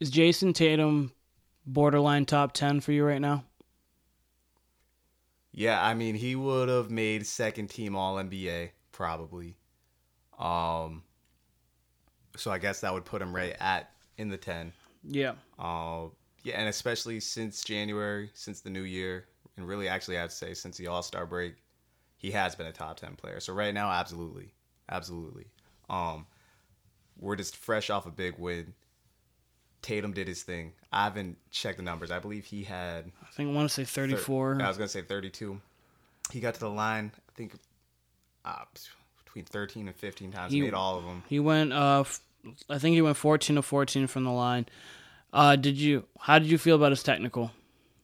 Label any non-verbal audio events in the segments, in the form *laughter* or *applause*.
Is Jayson Tatum borderline top 10 for you right now? Yeah, I mean, he would have made second team All NBA probably. Um, so I guess that would put him right at in the ten. Yeah. Uh, yeah, and especially since January, since the new year, and really actually I have to say since the All Star break, he has been a top ten player. So right now, absolutely, absolutely. Um, we're just fresh off a big win. Tatum did his thing. I haven't checked the numbers. I believe he had. I think I want to say 34. I was gonna say 32. He got to the line. I think uh, between 13 and 15 times. He made all of them. He went. Uh, f- I think he went 14 to 14 from the line. Uh, did you? How did you feel about his technical?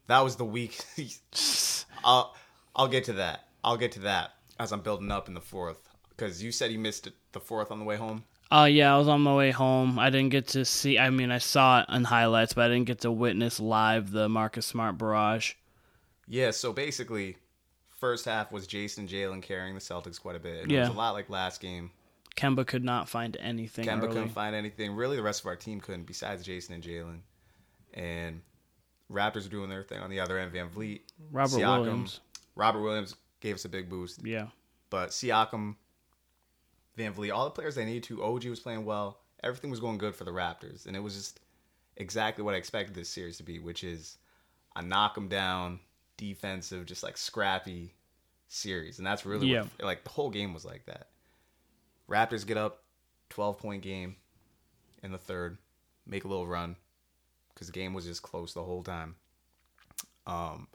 That was the week. *laughs* I'll I'll get to that. I'll get to that as I'm building up in the fourth because you said he missed the fourth on the way home. Uh, yeah, I was on my way home. I didn't get to see. I mean, I saw it on highlights, but I didn't get to witness live the Marcus Smart barrage. Yeah, so basically, first half was Jayson Jalen carrying the Celtics quite a bit. And Yeah. It was a lot like last game. Kemba could not find anything. Kemba early. couldn't find anything. Really, the rest of our team couldn't, besides Jayson and Jalen. And Raptors were doing their thing on the other end. VanVleet, Robert Siakam. Williams. Robert Williams gave us a big boost. Yeah. But Siakam, VanVleet, all the players they needed to. OG was playing well. Everything was going good for the Raptors, and it was just exactly what I expected this series to be, which is a knock 'em down, defensive, just like scrappy series, and that's really Yeah. what, like the whole game was like that. Raptors get up, twelve point game in the third, make a little run because the game was just close the whole time. Um,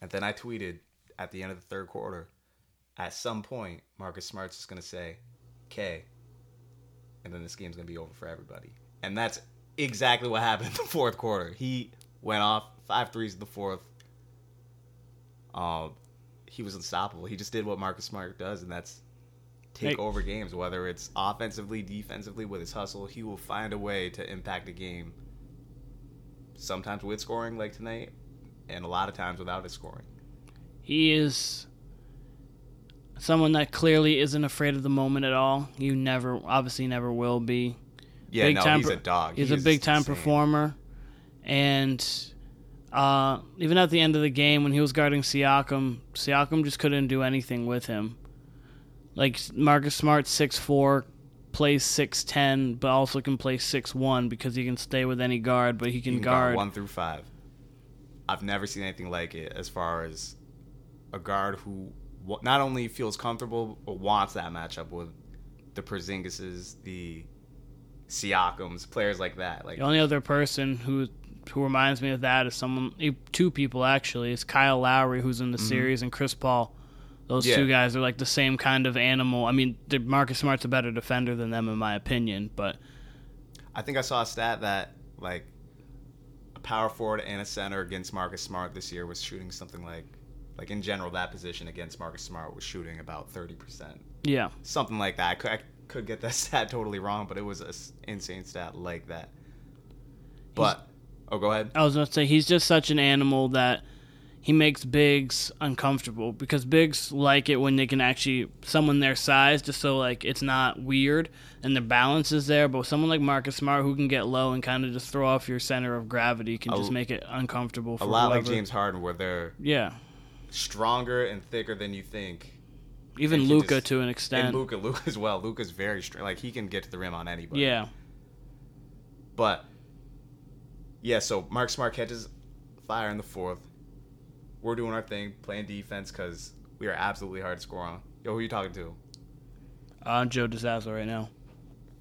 and then I tweeted at the end of the third quarter at some point, Marcus Smart's just going to say, K, and then this game's going to be over for everybody. And that's exactly what happened in the fourth quarter. He went off five threes in the fourth. Um, he was unstoppable. He just did what Marcus Smart does, and that's take Hey. over games, whether it's offensively, defensively, with his hustle. He will find a way to impact a game, sometimes with scoring, like tonight, and a lot of times without his scoring. He is someone that clearly isn't afraid of the moment at all. You never, obviously, never will be. Yeah, Big no, time he's a dog. He's He a big time insane. performer, and uh, even at the end of the game when he was guarding Siakam, Siakam just couldn't do anything with him. Like Marcus Smart, six four, plays six ten, but also can play six one because he can stay with any guard, but he can, He can guard. one through five. I've never seen anything like it as far as a guard who not only feels comfortable but wants that matchup with the Porzingises, the Siakams, players like that. Like The only other person who who reminds me of that is someone, two people actually, is Kyle Lowry, who's in the series, and Chris Paul. Those Mm-hmm. Yeah. two guys are like the same kind of animal. I mean, Marcus Smart's a better defender than them, in my opinion, but I think I saw a stat that like a power forward and a center against Marcus Smart this year was shooting something like like in general that position against Marcus Smart was shooting about 30%. yeah, something like that. I could, I could get that *laughs* stat totally wrong, but it was an insane stat like that. But oh, go ahead. I was going to say he's just such an animal that he makes bigs uncomfortable because bigs like it when they can actually someone their size just so like it's not weird and the balance is there. But someone like Marcus Smart who can get low and kind of just throw off your center of gravity can just make it uncomfortable. For A lot like. James Harden, where they're Yeah, stronger and thicker than you think. even Luka to an extent. And. Luka, Luka as well. Luka's very strong. Like he can get to the rim on anybody. Yeah, But yeah, so Mark Smart catches fire in the fourth. We're doing our thing, playing defense because we are absolutely hard to score on. Yo, who are you talking to? uh, Joe DeSazzo right now.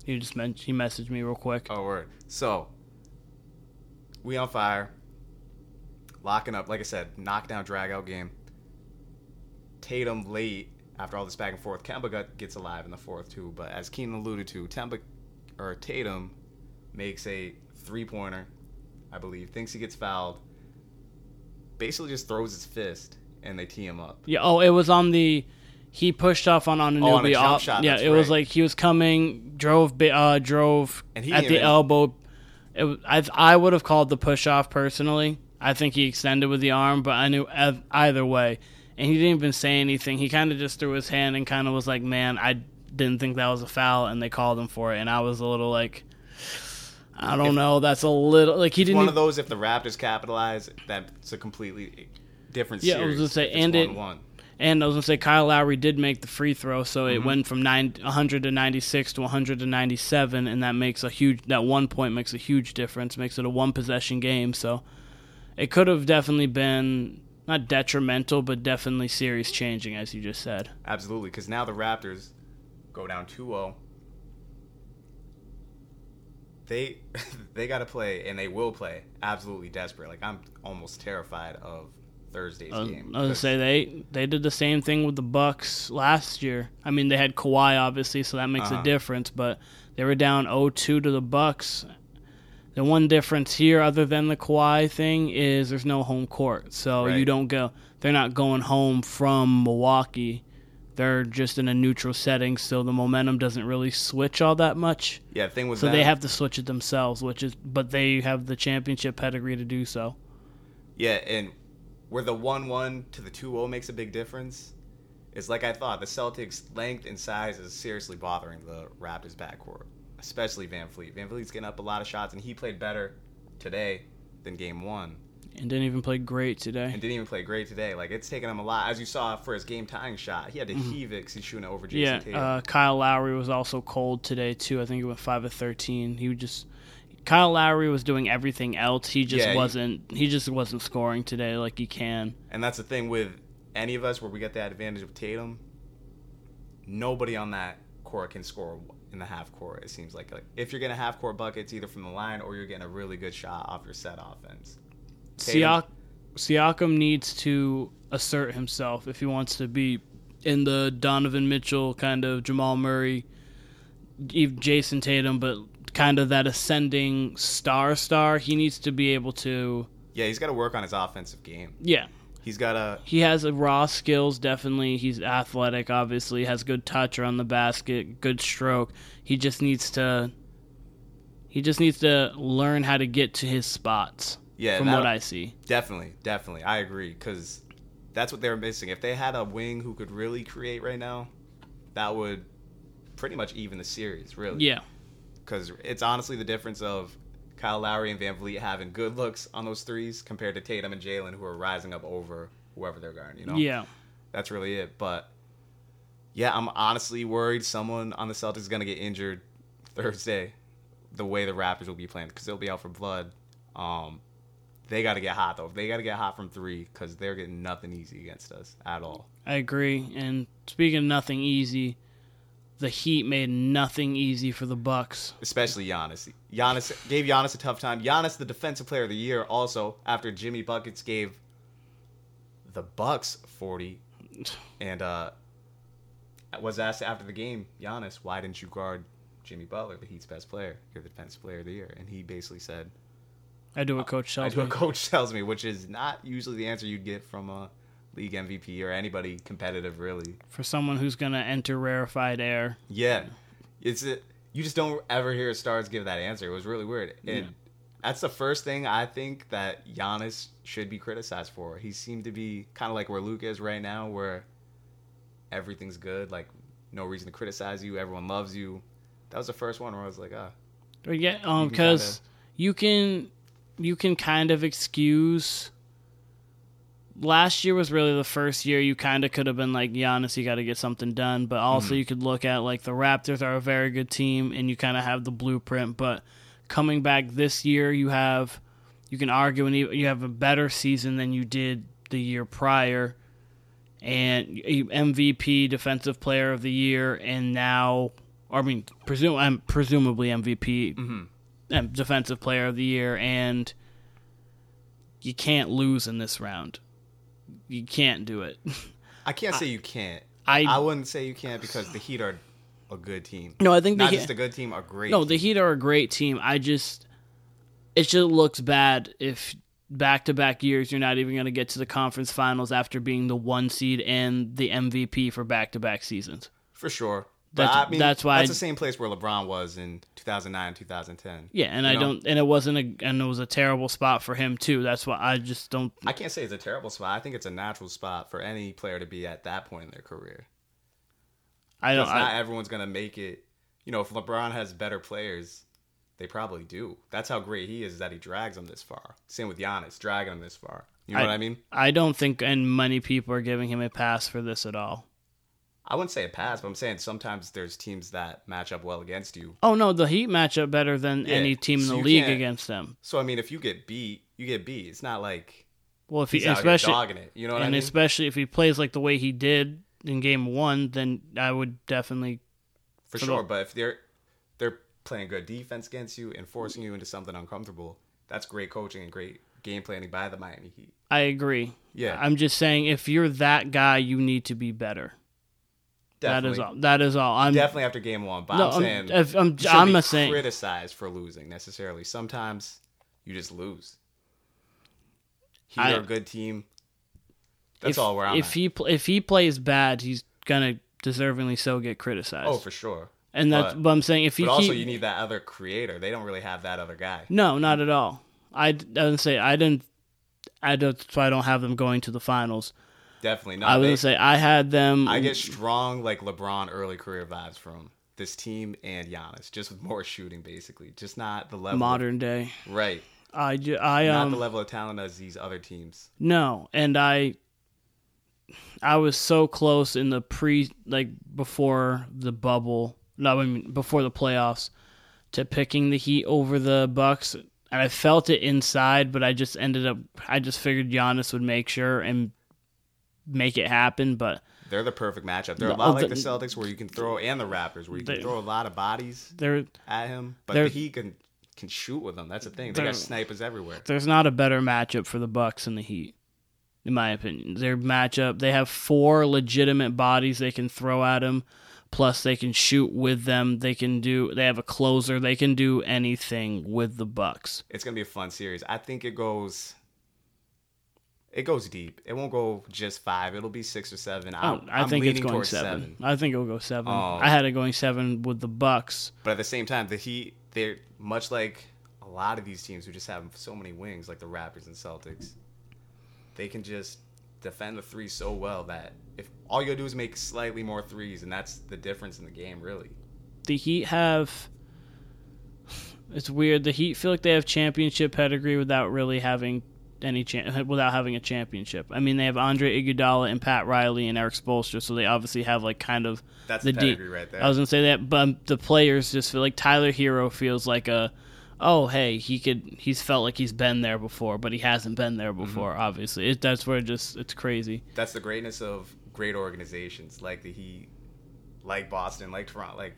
He just meant he messaged me real quick. Oh, word. So, we on fire. Locking up, like I said, knockdown, drag out game. Tatum late after all this back and forth. Kemba got, gets alive in the fourth too, but as Keenan alluded to, Temba or Tatum makes a three pointer, I believe. Thinks he gets fouled. Basically, just throws his fist and they tee him up. Yeah. Oh, it was on the. He pushed off on on Oh, on a Anunoby. jump off- shot, Yeah, it was like he was coming, drove, uh, drove at the even- elbow. It, was- I I would have called the push off personally. I think he extended with the arm, but I knew ev- either way, and he didn't even say anything. He kind of just threw his hand and kind of was like, "Man, I didn't think that was a foul," and they called him for it, and I was a little like. I don't know. That's a little like he didn't. One of those, if the Raptors capitalize, that's a completely different Yeah, I was gonna say, if and it- 1-1. And I was gonna say Kyle Lowry did make the free throw, so Mm-hmm. it went from nine, 196 to 197, and that makes a huge. That one point makes a huge difference. Makes it a one possession game. So it could have definitely been not detrimental, but definitely series changing, as you just said. Absolutely, because now the Raptors go down 2-0. They *laughs* they got to play, and they will play absolutely desperate. Like I'm almost terrified of Thursday's was, game. I was gonna say they they did the same thing with the Bucks last year. I mean, they had Kawhi obviously, so that makes Uh-huh. a difference. But they were down 0-2 to the Bucks. The one difference here, other than the Kawhi thing, is there's no home court, so you don't go. They're not going home from Milwaukee. They're just in a neutral setting, so the momentum doesn't really switch all that much. yeah, thing was So they have to switch it themselves, which is, but they have the championship pedigree to do so. Yeah, and where the 1 1 to the 2 0 makes a big difference is like I thought, the Celtics' length and size is seriously bothering the Raptors' backcourt, especially VanVleet. Van Fleet's getting up a lot of shots, and he played better today than game one, And didn't even play great today. and didn't even play great today. Like, it's taken him a lot. As you saw for his game tying shot, he had to heave it because he's shooting it over Jayson Mm-hmm. Yeah, Tatum. uh, Kyle Lowry was also cold today too. I think he went five of thirteen. He would just Kyle Lowry was doing everything else. He just Yeah, wasn't. He just wasn't scoring today like he can. And that's the thing with any of us where we get that advantage of Tatum. Nobody on that court can score in the half court. It seems like like if you're getting half court buckets either from the line or you're getting a really good shot off your set offense. Siak- Siakam needs to assert himself if he wants to be in the Donovan Mitchell kind of Jamal Murray, Jayson Tatum, but kind of that ascending star star. He needs to be able to. Yeah, he's got to work on his offensive game. Yeah, He's got a he has a raw skills definitely. He's athletic obviously. Has good touch around the basket good stroke. He just needs to he just needs to learn how to get to his spots yeah, from what i see. Definitely, definitely, I agree because that's what they were missing. If they had a wing who could really create right now, that would pretty much even the series, really. yeah. Because it's honestly the difference of Kyle Lowry and VanVleet having good looks on those threes compared to Tatum and Jalen who are rising up over whoever they're guarding. You know, yeah that's really it. But yeah, I'm honestly worried someone on the Celtics is gonna get injured Thursday, the way the Raptors will be playing because they'll be out for blood. Um, they got to get hot though. They got to get hot from three because they're getting nothing easy against us at all. i agree and speaking of nothing easy the heat made nothing easy for the bucks especially Giannis. Giannis gave Giannis a tough time. Giannis, the defensive player of the year, also after Jimmy buckets gave the Bucks forty, and uh, was asked after the game, Giannis, why didn't you guard Jimmy Butler, the Heat's best player? You're the defensive player of the year, and he basically said, i do what coach "I tells do me what coach *laughs* tells me," which is not usually the answer you'd get from a league MVP or anybody competitive, really. for someone who's gonna enter rarefied air Yeah, it's a, you just don't ever hear stars give that answer. It was really weird, and Yeah. that's the first thing I think that Giannis should be criticized for. He seemed to be kind of like where Luke is right now, where everything's good, like no reason to criticize you, everyone loves you. That was the first one where I was like, ah, yeah, um, because you can you can kind of excuse. Last year was really the first year you kind of could have been like Giannis, you got to get something done. But also Mm-hmm. you could look at like the Raptors are a very good team, and you kind of have the blueprint. But coming back this year, you have you can argue and you you have a better season than you did the year prior, and MVP, Defensive Player of the Year, and now, or I mean, presum- um, presumably MVP, Mhm. um, Defensive Player of the Year, and you can't lose in this round. You can't do it. I can't say you can't. I- I wouldn't say you can't because the Heat are a good team. No, I think the Not Heat- just a good team, a great. No, team. the Heat are a great team. I just it just looks bad if back to back years you're not even going to get to the conference finals after being the one seed and the MVP for back to back seasons. for sure. But That's- I mean, that's why that's I- the same place where LeBron was in 2009, 2010. Yeah, and You I know? don't and it wasn't a and it was a terrible spot for him too. That's why I just don't I can't say it's a terrible spot. I think it's a natural spot for any player to be at that point in their career. I don't not I, everyone's gonna make it. You know, if LeBron has better players, They probably do. That's how great he is that he drags them this far. Same with Giannis, dragging them this far. You know I- what I mean? I don't think, and many people are giving him a pass for this at all. I wouldn't say a pass, but I'm saying sometimes there's teams that match up well against you. Oh no, the Heat match up better than Yeah, any team in so the league against them. So I mean, if you get beat, you get beat. It's not like Well, if he he's out here especially dogging it. You know what and I mean? especially if he plays like the way he did in game one, then I would definitely. For sure. But if they're they're playing good defense against you and forcing you into something uncomfortable, that's great coaching and great game planning by the Miami Heat. I agree. Yeah, I'm just saying, if you're that guy, you need to be better. That is all. That is all. I'm Definitely after game one, but No, I'm I'm- saying if- I'm- you I'm be saying- criticized for losing necessarily. Sometimes you just lose. I- a good team. That's if, all where I'm if at. he if he plays bad, he's gonna deservingly so get criticized. oh, for sure. and that's but- but I'm saying if he But also, keep- you need that other creator. They don't really have that other guy. no, not at all. I, I didn't say I didn't. I don't. Why I don't have them going to the finals. Definitely not. I was They- gonna say I had them. I get strong like LeBron early career vibes from this team and Giannis, just with more shooting, basically. Just not the level. modern day. right? I, ju- I not um the level of talent as these other teams. no, and I I was so close in the pre like before the bubble. No, I mean before the playoffs to picking the Heat over the Bucks, and I felt it inside, but I just ended up. I just figured Giannis would make sure and make it happen, but They're the perfect matchup. They're a lot like the- Celtics, where you can throw, and the Raptors, where you can throw a lot of bodies there at him, but They're- the Heat can can shoot with them. That's the thing. They got snipers everywhere. there's not a better matchup for the Bucks and the Heat, in my opinion. Their matchup, they have four legitimate bodies they can throw at him. Plus, they can shoot with them. They can do. They have a closer. They can do anything with the Bucks. It's gonna be a fun series. I think it goes. It goes deep. It won't go just five. It'll be six or seven. Oh, I'm, Oh, I I'm think it's going towards seven. I think it'll go seven. Oh. I had it going seven with the Bucks. But at the same time, the Heat, they're much like a lot of these teams who just have so many wings, like the Raptors and Celtics. They can just defend the three so well that if all you gotta do is make slightly more threes, and that's the difference in the game, really. the Heat have. *sighs* It's weird. The Heat feel like they have championship pedigree without really having any cha- without having a championship. I mean, they have Andre Iguodala and Pat Riley and Erik Spoelstra, so they obviously have like kind of That's the the pedigree right there. I was gonna say that, but the players just feel like Tyler Herro feels like a. Oh hey, he could. He's felt like he's been there before, but he hasn't been there Mm-hmm. before. Obviously, it, that's where it just it's crazy. That's the greatness of great organizations like the Heat, like Boston, like Toronto. Like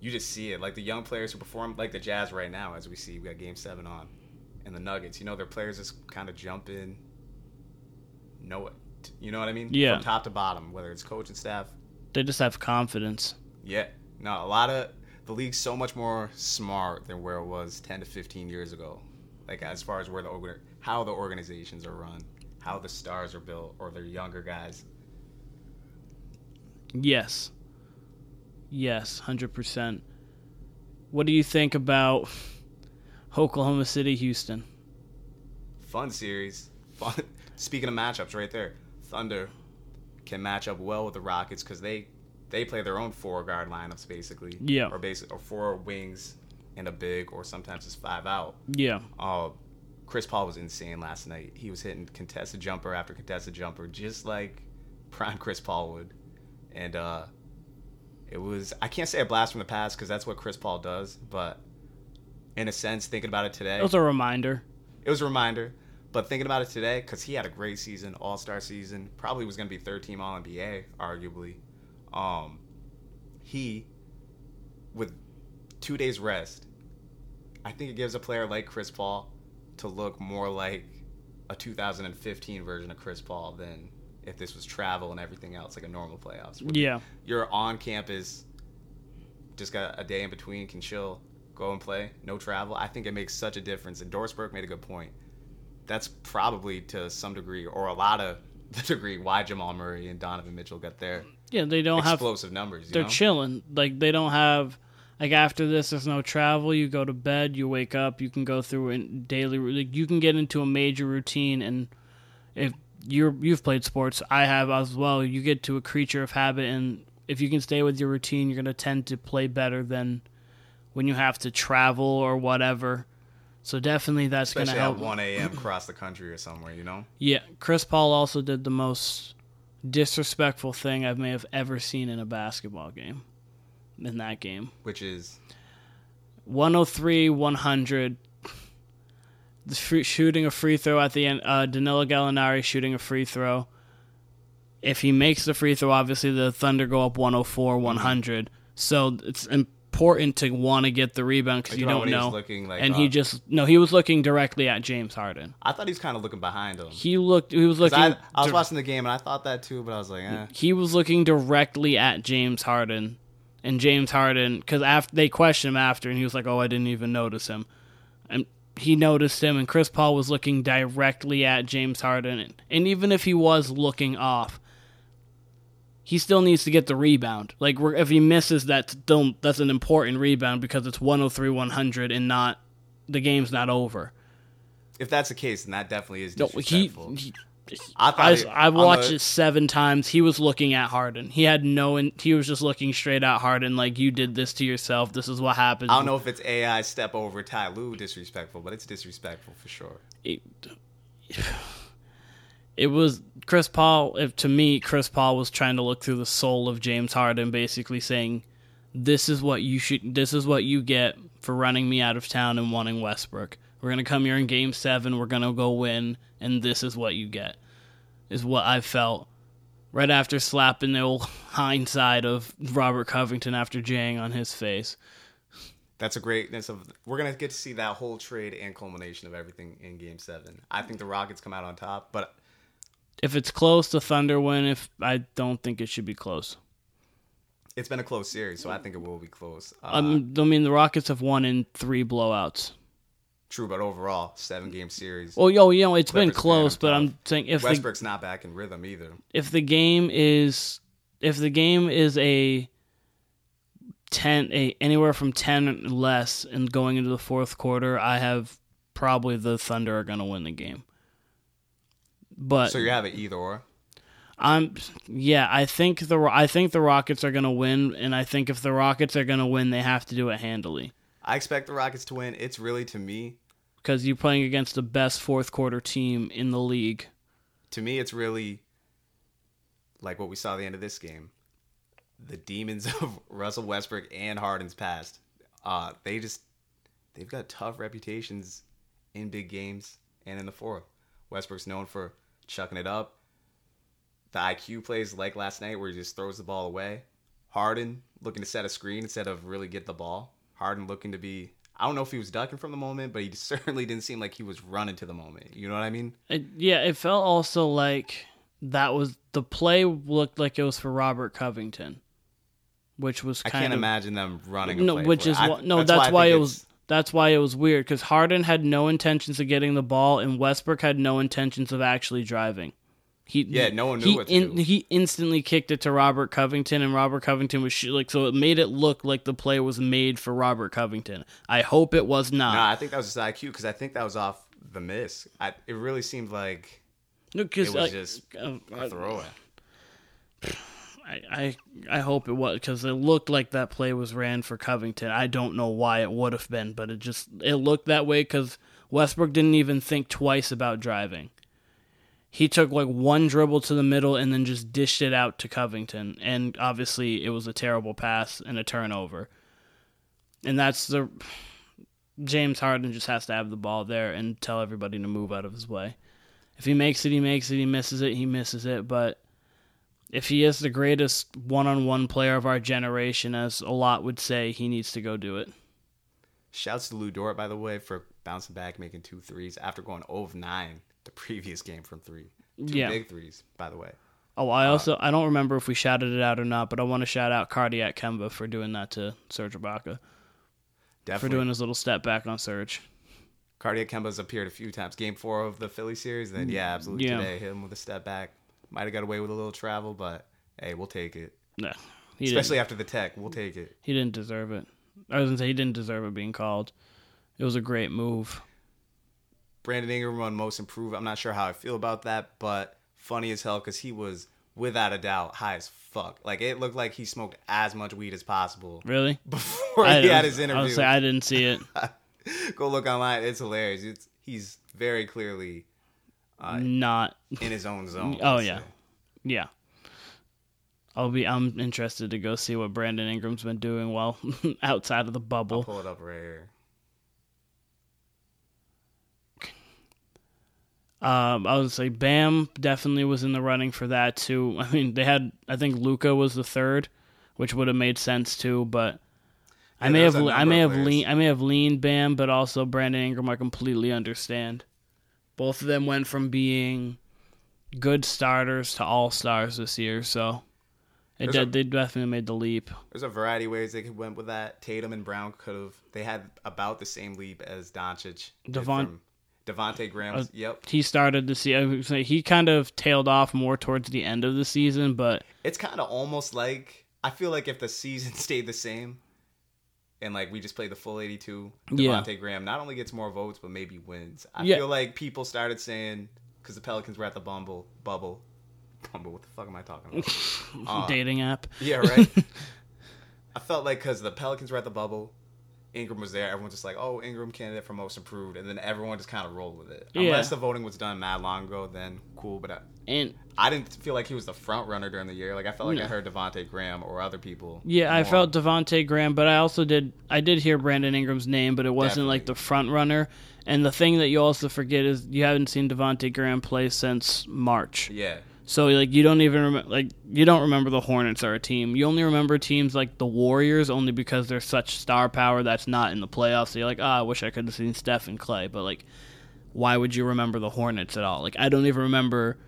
you just see it. Like the young players who perform, like the Jazz right now, as we see, we got Game Seven on, and the Nuggets. You know, their players just kind of jump in, know it. You know what I mean? Yeah. From top to bottom, whether it's coach and staff. They just have confidence. Yeah. No, a lot of the league's so much more smart than where it was 10 to 15 years ago. Like as far as where the how the organizations are run, how the stars are built, or their younger guys. Yes. Yes, 100%. What do you think about Oklahoma City, Houston? Fun series. Fun. *laughs* Speaking of matchups, right there, Thunder can match up well with the Rockets because they they play their own four guard lineups basically. Yeah. Or basic or four wings and a big, or sometimes it's five out. Yeah. Oh, Chris Paul was insane last night. He was hitting contested jumper after contested jumper, just like *laughs* prime Chris Paul would. And uh, it was I can't say a blast from the past because that's what Chris Paul does, but in a sense, thinking about it today, It was a reminder. it was a reminder. But thinking about it today, because he had a great season, All Star season, probably was going to be third team All NBA, arguably. Um, he, with two days rest, I think it gives a player like Chris Paul to look more like a 2015 version of Chris Paul than if this was travel and everything else, like a normal playoffs. Yeah. You're on campus, just got a day in between, can chill, go and play, no travel. I think it makes such a difference. And Doris Burke made a good point. That's probably to some degree, or a lot of *laughs* the degree, why Jamal Murray and Donovan Mitchell got there. Yeah, they don't have explosive numbers. You they're know? chilling. Like they don't have like after this there's no travel, you go to bed, you wake up, you can go through a daily like you can get into a major routine and if you're you've played sports, I have as well, you get to a creature of habit and if you can stay with your routine, you're going to tend to play better than when you have to travel or whatever. So definitely that's going to help. at 1 a.m. across the country or somewhere, you know? Yeah, Chris Paul also did the most disrespectful thing I may have ever seen in a basketball game. In that game, Which is 103 100 the free, shooting a free throw at the end uh, Danilo Gallinari shooting a free throw if he makes the free throw obviously the Thunder go up 104 100 so it's important to want to get the rebound because you don't know like, and he just no he was looking directly at James Harden I thought he was kind of looking behind him. he looked he was looking I, I was dir- watching the game and I thought that too, but I was like, eh. he was looking directly at James Harden, and James Harden because after they questioned him after, and he was like, "Oh, I didn't even notice him," and he noticed him, and Chris Paul was looking directly at James Harden, and, and even if he was looking off. He still needs to get the rebound. Like we're, if he misses that, still that's an important rebound because it's 103-100 and not the game's not over. If that's the case, then that definitely is No, he, disrespectful. he I thought I, he- I watched it seven times. He was looking at Harden. He had no, in, he was just looking straight at Harden, like you did this to yourself. This is what happens. I don't know if it's AI step over Ty Lue disrespectful, but it's disrespectful for sure. It, it was Chris Paul. If to me, Chris Paul was trying to look through the soul of James Harden, basically saying, "This is what you should. This is what you get for running me out of town and wanting Westbrook. We're gonna come here in Game Seven. We're gonna go win, and this is what you get." Is what I felt right after slapping the old *laughs* hindsight of Robert Covington after jaying on his face. That's a greatness of. We're gonna get to see that whole trade and culmination of everything in Game Seven. I think the Rockets come out on top, but If it's close, the Thunder win. If I don't think it should be close. it's been a close series, so I think it will be close. Uh, Um, I mean, the Rockets have won in three blowouts. true, but overall, seven game series. Well, yo, you know, it's been close, but. I'm saying if the Westbrook's not back in rhythm either. if the game is if the game is a ten a anywhere from ten less and going into the fourth quarter, I have probably the Thunder are going to win the game. But So you have it either or. I'm yeah, I think the I think the Rockets are going to win, and I think if the Rockets are going to win, they have to do it handily I expect the Rockets to win. It's really to me, because you're playing against the best fourth quarter team in the league. to me, it's really like what we saw at the end of this game. The demons *laughs* of Russell Westbrook and Harden's past. Uh, they just they've got tough reputations in big games and in the fourth. Westbrook's known for chucking it up. The IQ plays like last night where he just throws the ball away. Harden looking to set a screen instead of really get the ball. Harden looking to be I don't know if he was ducking from the moment, but he *laughs* certainly didn't seem like he was running to the moment. You know what I mean? It, yeah, it felt also like that was the play looked like it was for Robert Covington, which was I can't of imagine them running. A no, which is why, no, that's, I why, think it was that's why it was weird because Harden had no intentions of getting the ball and Westbrook had no intentions of actually driving. He Yeah, no one knew he what to do. He instantly kicked it to Robert Covington, and Robert Covington was sh- like, so it made it look like the play was made for Robert Covington. I hope it was not. No, I think that was just IQ because I think that was off the miss. I, it really seemed like No, it was uh, just uh, a throwaway. *sighs* *sighs* *sighs* I, I hope it was because it looked like that play was ran for Covington. I don't know why it would have been, but it just it looked that way because Westbrook didn't even think twice about driving. He took like one dribble to the middle and then just dished it out to Covington, and obviously it was a terrible pass and a turnover. And that's the James Harden just has to have the ball there and tell everybody to move out of his way. If he makes it, he makes it. He misses it, he misses it. But if he is the greatest one-on-one player of our generation, as a lot would say, he needs to go do it. Shouts to Lu Dort, by the way, for bouncing back, making two threes after going 0 of 9 the previous game from three. Two Yeah. big threes, by the way. Oh, I uh, also I don't remember if we shouted it out or not, but I want to shout out Cardiac Kemba for doing that to Serge Ibaka Definitely. for doing his little step back on Serge. Cardiac Kemba's appeared a few times. Game four of the Philly series, then mm, yeah, absolutely Yeah. today. Hit him with a step back. Might have got away with a little travel, but hey, we'll take it. No, Especially after the tech, we'll take it. He didn't deserve it. I was gonna say he didn't deserve it being called. It was a great move. Brandon Ingram on most improved. I'm not sure how I feel about that, but funny as hell because he was without a doubt high as fuck. Like it looked like he smoked as much weed as possible Really? *laughs* before I, he had his I interview. say I didn't see it. *laughs* Go look online. It's hilarious. It's he's very clearly Not. in his own zone. *laughs* Oh, yeah. Yeah. I'll be. I'm interested to go see what Brandon Ingram's been doing while *laughs* outside of the bubble. I'll pull it up right here. Um, I would say Bam definitely was in the running for that too. I mean, they had. I think Luka was the third, which would have made sense too. But I may have. I may have leaned. I may have leaned Bam, but also Brandon Ingram. I completely understand. Both of them went from being good starters to all stars this year, so it There's a- did, they definitely made the leap. There's a variety of ways they could went with that. Tatum and Brown could have. They had about the same leap as Doncic. did Devon- from Devonte Graham. Uh, yep. He started to see. I would say he kind of tailed off more towards the end of the season, but It's kind of almost like I feel like if the season *laughs* stayed the same, and like we just played the full 82, Yeah. Graham not only gets more votes but maybe wins. I Yeah. feel like people started saying because the Pelicans were at the bumble bubble. Bumble, what the fuck am I talking about? Uh, *laughs* dating app. Yeah, right. *laughs* I felt like because the Pelicans were at the bubble, Ingram was there. Everyone's just like, "Oh, Ingram candidate for most improved," and then everyone just kind of rolled with it. Yeah. Unless the voting was done mad long ago, then cool. But I, And I didn't feel like he was the front runner during the year. Like I felt like No. I heard Devonte Graham or other people. Yeah, I felt Devonte Graham, but I also did I did hear Brandon Ingram's name, but it wasn't like the front runner. And the thing that you also forget is you haven't seen Devonte Graham play since March. Yeah, So like you don't even remember like you don't remember the Hornets are a team. You only remember teams like the Warriors only because they're such star power that's not in the playoffs. So you're like, ah, I wish I could have seen Steph and Clay, but like, why would you remember the Hornets at all? Like I don't even remember.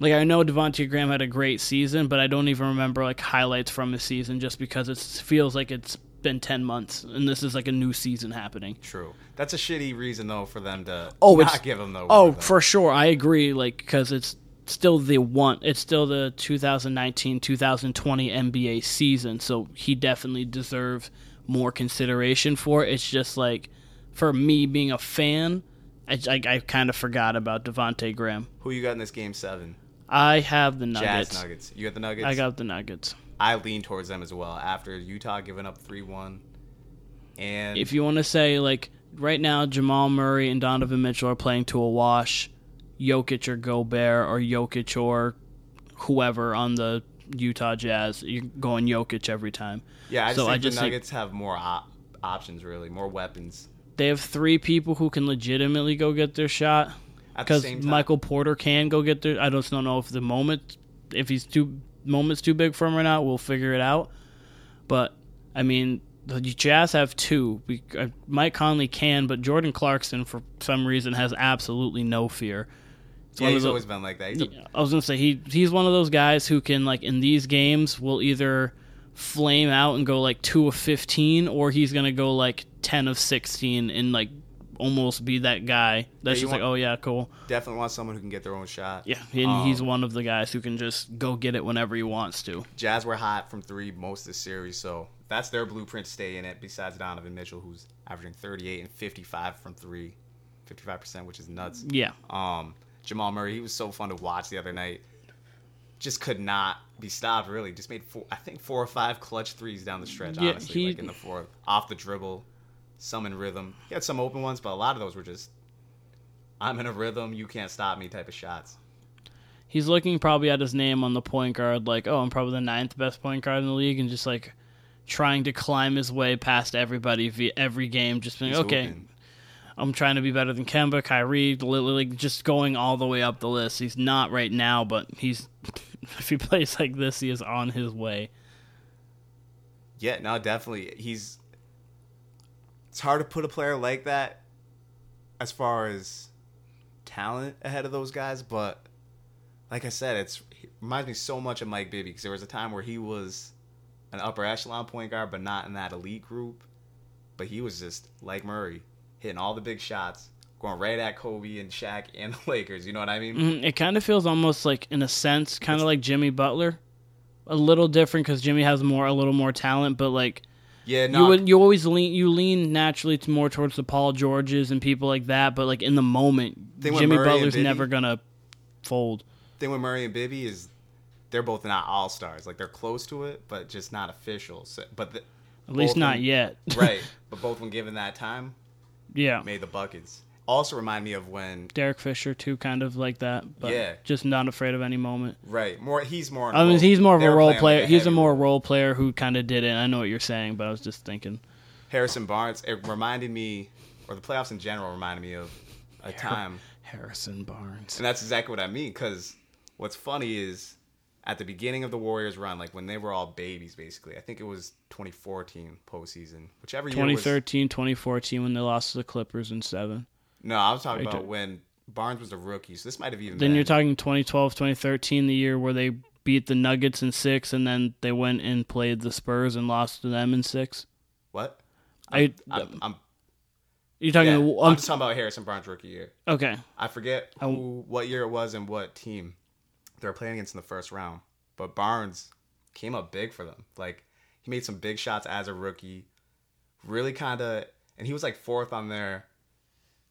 Like I know Devonte Graham had a great season, but I don't even remember like highlights from his season just because it feels like it's been ten months and this is like a new season happening. true. That's a shitty reason though for them to Oh, not give him the. Oh, for sure, I agree. Like because it's still the one, it's still the 2019-2020 NBA season, so he definitely deserves more consideration for it. It's just like for me being a fan, I, I, I kind of forgot about Devonte Graham. who you got in this game seven? I have the Nuggets. Jazz Nuggets. You got the Nuggets. I got the Nuggets. I lean towards them as well after Utah giving up three one, and If you want to say like right now, Jamal Murray and Donovan Mitchell are playing to a wash. Jokic or Gobert or Jokic or whoever on the Utah Jazz, you're going Jokic every time. yeah, I just so think I just the think- Nuggets have more op- options, really, more weapons. They have three people who can legitimately go get their shot because Michael Porter can go get there. I just don't know if the moment, if he's too moment's too big for him or not. We'll figure it out. But I mean, the Jazz have two. We, uh, Mike Conley can, but Jordan Clarkson for some reason has absolutely no fear. It's yeah, he's the- always been like that. A, I was gonna say he he's one of those guys who can like in these games will either flame out and go like two of fifteen, or he's gonna go like ten of sixteen and like almost be that guy that's Yeah, just like, oh yeah, cool, definitely want someone who can get their own shot. yeah. And Um, he's one of the guys who can just go get it whenever he wants to. Jazz were hot from three most of the series, so that's their blueprint to stay in it. Besides Donovan Mitchell, who's averaging 38 and 55 from three, 55 percent, which is nuts. Yeah, Um, Jamal Murray, he was so fun to watch the other night. Just could not be stopped. Really, just made four, I think four or five clutch threes down the stretch. Yeah, honestly, he- like in the fourth, off the dribble, some in rhythm. He had some open ones, but a lot of those were just, I'm in a rhythm, you can't stop me type of shots. he's looking probably at his name on the point guard, like, oh, I'm probably the ninth best point guard in the league, and just like trying to climb his way past everybody via every game, just being He's okay. I'm trying to be better than Kemba, Kyrie, literally just going all the way up the list. He's not right now, but he's *laughs* if he plays like this, he is on his way. Yeah, no, definitely. He's. It's hard to put a player like that as far as talent ahead of those guys, but like I said, it's it reminds me so much of Mike Bibby because there was a time where he was an upper echelon point guard, but not in that elite group. But he was just like Murray, hitting all the big shots, going right at Kobe and Shaq and the *laughs* Lakers. You know what I mean? Mhm, It kind of feels almost like, in a sense, kind of like Jimmy Butler. A little different because Jimmy has more, a little more talent, but like Yeah, no, you would, you always lean, you lean naturally to more towards the Paul Georges and people like that. But like in the moment, Thing with Jimmy Murray and Butler's Bibby- never gonna fold. thing with Murray and Bibby is they're both not all stars. Like they're close to it, but just not official. So, but the, At least both not when- yet. right. *laughs* But both when given that time, yeah. made the buckets. Also remind me of when Derek Fisher too, kind of like that, but Yeah. just not afraid of any moment. right more he's more. I mean, he's more of a role playing, like, player. he's a more role. player who kind of did it. I know what you're saying, but I was just thinking. Harrison Barnes. It reminded me, or the playoffs in general reminded me of a time, Harrison Barnes. and that's exactly what I mean. Because what's funny is at the beginning of the Warriors run, like when they were all babies, basically. I think it was 2014 postseason, whichever year. was- 2013, 2014 when they lost to the Clippers in seven. No, I was talking about when Barnes was a rookie. So this might have even Then been. you're talking 2012, 2013, the year where they beat the Nuggets in six, and then they went and played the Spurs and lost to them in six. what? I, I'm, I'm, you're talking. yeah, the- I'm talking about Harrison Barnes rookie year. okay, I forget who, what year it was and what team they were playing against in the first round. But Barnes came up big for them. Like he made some big shots as a rookie. Really kind of, and he was like fourth on their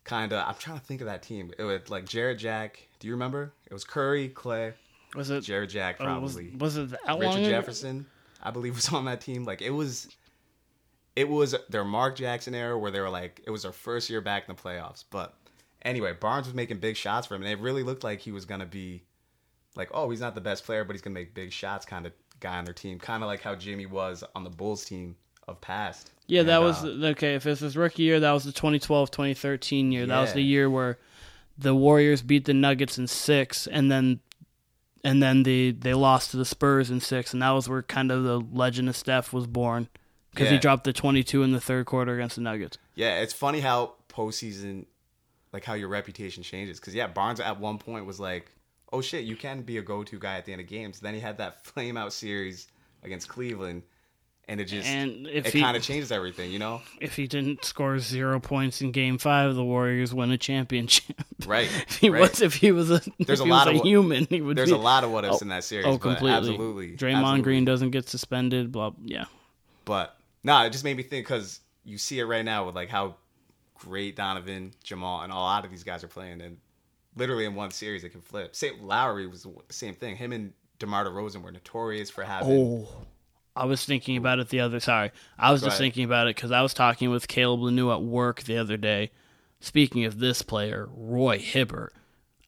kind of. I'm trying to think of that team. It was like Jarrett Jack. Do you remember? It was Curry, Clay, was it? Jarrett Jack, oh, was, probably. was it that Richard? Jefferson, I believe, *laughs* was on that team. Like it was, it was their Mark Jackson era where they were like, it was their first year back in the playoffs. But anyway, Barnes was making big shots for him, and it really looked like he was gonna be like, oh, he's not the best player, but he's gonna make big shots, kind of guy on their team, kind of like how Jimmy was on the Bulls team of past. Yeah, that was uh, okay. If it's his rookie year, that was the 2012 2013 year. That was the year where the Warriors beat the Nuggets in six, and then and then they they lost to the Spurs in six, and that was where kind of the legend of Steph was born because he dropped the 22 in the third quarter against the Nuggets. Yeah, it's funny how postseason, like how your reputation changes. Because yeah, Barnes at one point was like, "Oh shit, you can be a go-to guy at the end of games." Then he had that *laughs* flame out series against Cleveland, and it just And if it kind of changes everything, you know? if he didn't score zero points in Game Five, the Warriors win a championship. *laughs* Right. if he right. was if he was a There's a lot of a what- human, he would There's be, a lot of what ifs Oh, in that series. Oh, completely. Absolutely. Draymond absolutely. Green doesn't get suspended. Blah. Yeah. But no, it just made me think because you see it right now with like how great Donovan, Jamal, and a lot of these guys are playing, and literally in one series it can flip. Same Lowry was the same thing. Him and DeMar DeRozan were notorious for having. Oh, I was thinking about it the other. Sorry, I was Go just ahead. thinking about it because I was talking with Caleb Lanu at work the other day. Speaking of this player, Roy Hibbert,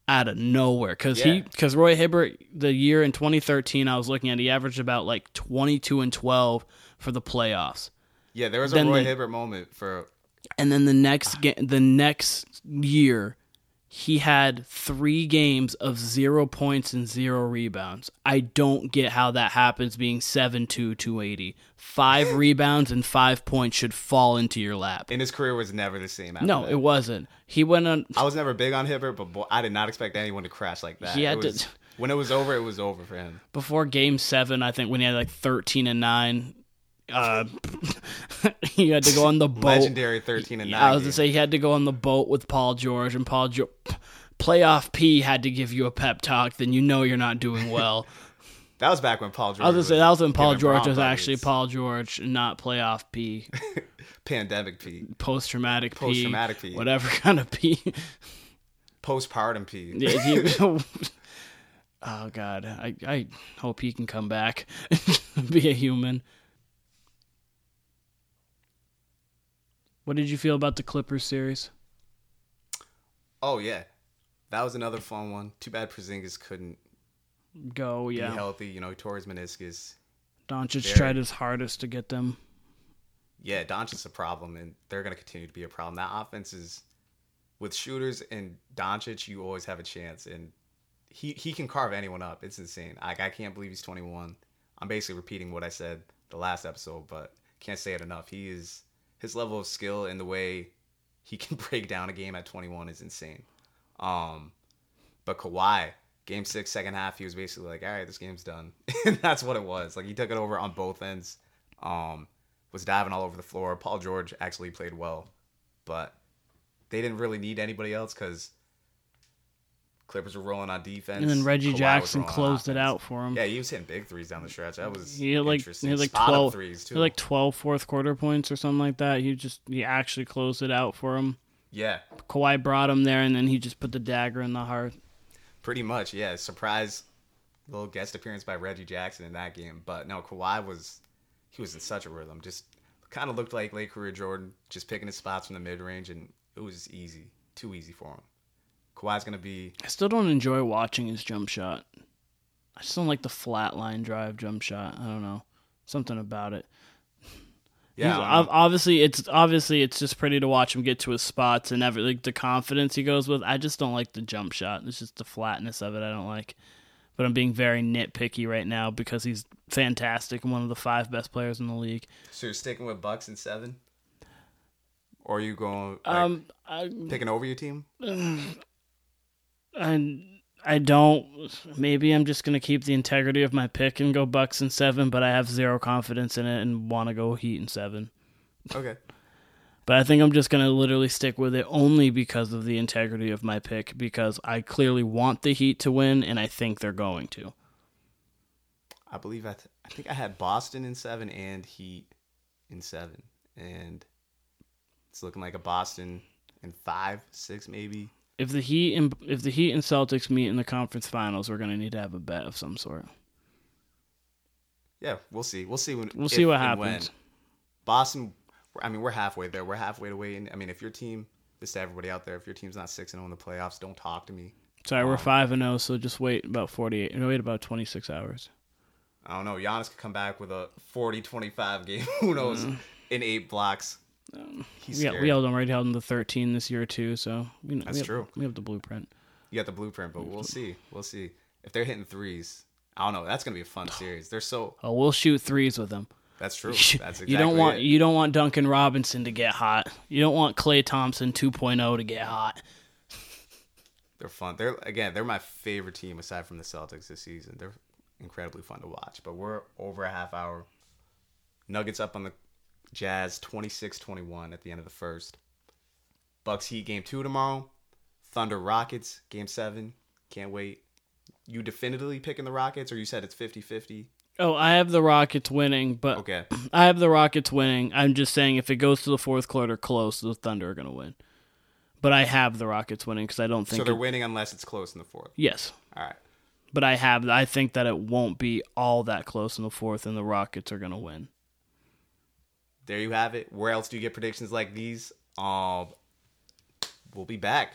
out of nowhere, because he because Roy Hibbert the year in 2013 I was looking at he averaged about like 22 and 12 for the playoffs, Yeah, there was a Then Roy the- Hibbert moment for and then the next ga- the next year he had three games of zero points and zero rebounds. I don't get how that happens being 7'2", 280. Five *laughs* rebounds and five points should fall into your lap. And his career was never the same. After No, that. it wasn't. He went on. I was never big on Hibbert, but boy, I did not expect anyone to crash like that. He had It to- when it was over, it was over for him. *laughs* before game seven, I think when he had like 13 and 9, uh, *laughs* he had to go on the boat. Legendary thirteen and nine. I was gonna say he had to go on the boat with Paul George, and Paul George, playoff P had to give you a pep talk. Then you know you're not doing well. *laughs* that was back when Paul George. I was gonna say that was when Paul George was actually Paul George, and not playoff P, *laughs* pandemic P, post traumatic P, Post-traumatic P. whatever kind of P. postpartum P. Yeah, he- oh God, I I hope he can come back, be a human. What did you feel about the Clippers series? Oh yeah, that was another fun one. Too bad Porzingis couldn't Go, be yeah. healthy. You know, he tore his meniscus. Doncic Very- tried his hardest to get them. Yeah, Doncic's a problem, and they're going to continue to be a problem. That offense is with shooters and Doncic. You always have a chance, and he he can carve anyone up. It's insane. Like I can't believe he's 21. I'm basically repeating what I said the last episode, but can't say it enough. He is his level of skill and the way he can *laughs* break down a game at 21 is insane. Um, but Kawhi, game six, second half, he was basically like, "All right, this game's done," *laughs* and that's what it was. Like he took it over on both ends. Um, was diving all over the floor. Paul George actually played well, but they didn't really need anybody else because Clippers were rolling on defense. And then Reggie Kawhi Jackson closed it out for him. Yeah, he was hitting big threes down the stretch. That was He had like he had like Spot twelve threes he had like 12 fourth quarter points or something like that. He just he actually closed it out for him. yeah, Kawhi brought him there, and then he just put the dagger in the heart. pretty much. Yeah, surprise little guest appearance by Reggie Jackson in that game. But no, Kawhi was he was in such a rhythm. Just kind of looked like late career Jordan, just picking his spots from the mid range, and it was easy, too easy for him. Kawhi's gonna be I still don't enjoy watching his jump shot. I just don't like the flat line drive jump shot. I don't know. Something about it. yeah. I don't ob- know. obviously it's obviously it's just pretty to watch him get to his spots and every like the confidence he goes with. I just don't like the jump shot. It's just the flatness of it I don't like. But I'm being very nitpicky right now because he's fantastic and one of the five best players in the league. So you're sticking with Bucks and seven, or are you going like, Um, I, picking over your team? *sighs* *sighs* *sighs* I I don't. Maybe I'm just gonna keep the integrity of my pick and go Bucks and seven, but I have zero confidence in it and want to go Heat and seven. Okay. But I think I'm just gonna literally stick with it only because of the integrity of my pick because I clearly want the Heat to win and I think they're going to. I believe I, th- I think I had Boston in seven and Heat in seven, and it's looking like a Boston in five, six maybe. If the Heat and if the Heat and Celtics meet in the conference finals, we're gonna need to have a bet of some sort. Yeah, we'll see. We'll see when We'll see what and when. happens. Boston. I mean, we're halfway there. We're halfway to And I mean, if your team, just to everybody out there, if your team's not six and zero in the playoffs, don't talk to me. Sorry, we're Um, five and zero, so just wait about forty eight. Wait about twenty six hours. I don't know. Giannis could come back with a 40-25 game. *laughs* Who knows? In eight blocks. Um, He's Yeah, scary. we held them right held them to thirteen this year too, so you know, That's we have, true. We have the blueprint. You got the blueprint, but we'll see. We'll see if they're hitting threes. I don't know. That's gonna be a fun series. They're so. *sighs* Oh, we'll shoot threes with them. That's true. *laughs* That's exactly. you don't want it. you don't want Duncan Robinson to get hot. You don't want Klay Thompson 2.0 to get hot. *laughs* They're fun. They're again. They're my favorite team aside from the Celtics this season. They're incredibly fun to watch. But we're over a half hour. Nuggets up on the Jazz 26-21 at the end of the first. Bucks Heat game two tomorrow. Thunder Rockets game seven. Can't wait. You definitively picking the Rockets, or you said it's 50-50? Oh, I have the Rockets winning, but Okay. *clears throat* I have the Rockets winning. I'm just saying if it goes to the fourth quarter close, the Thunder are going to win. But I have the Rockets winning because I don't think So they're it- winning unless it's close in the fourth. yes. All right. But I have I think that it won't be all that close in the fourth, and the Rockets are going to win. There you have it. Where else do you get predictions like these? Um, we'll be back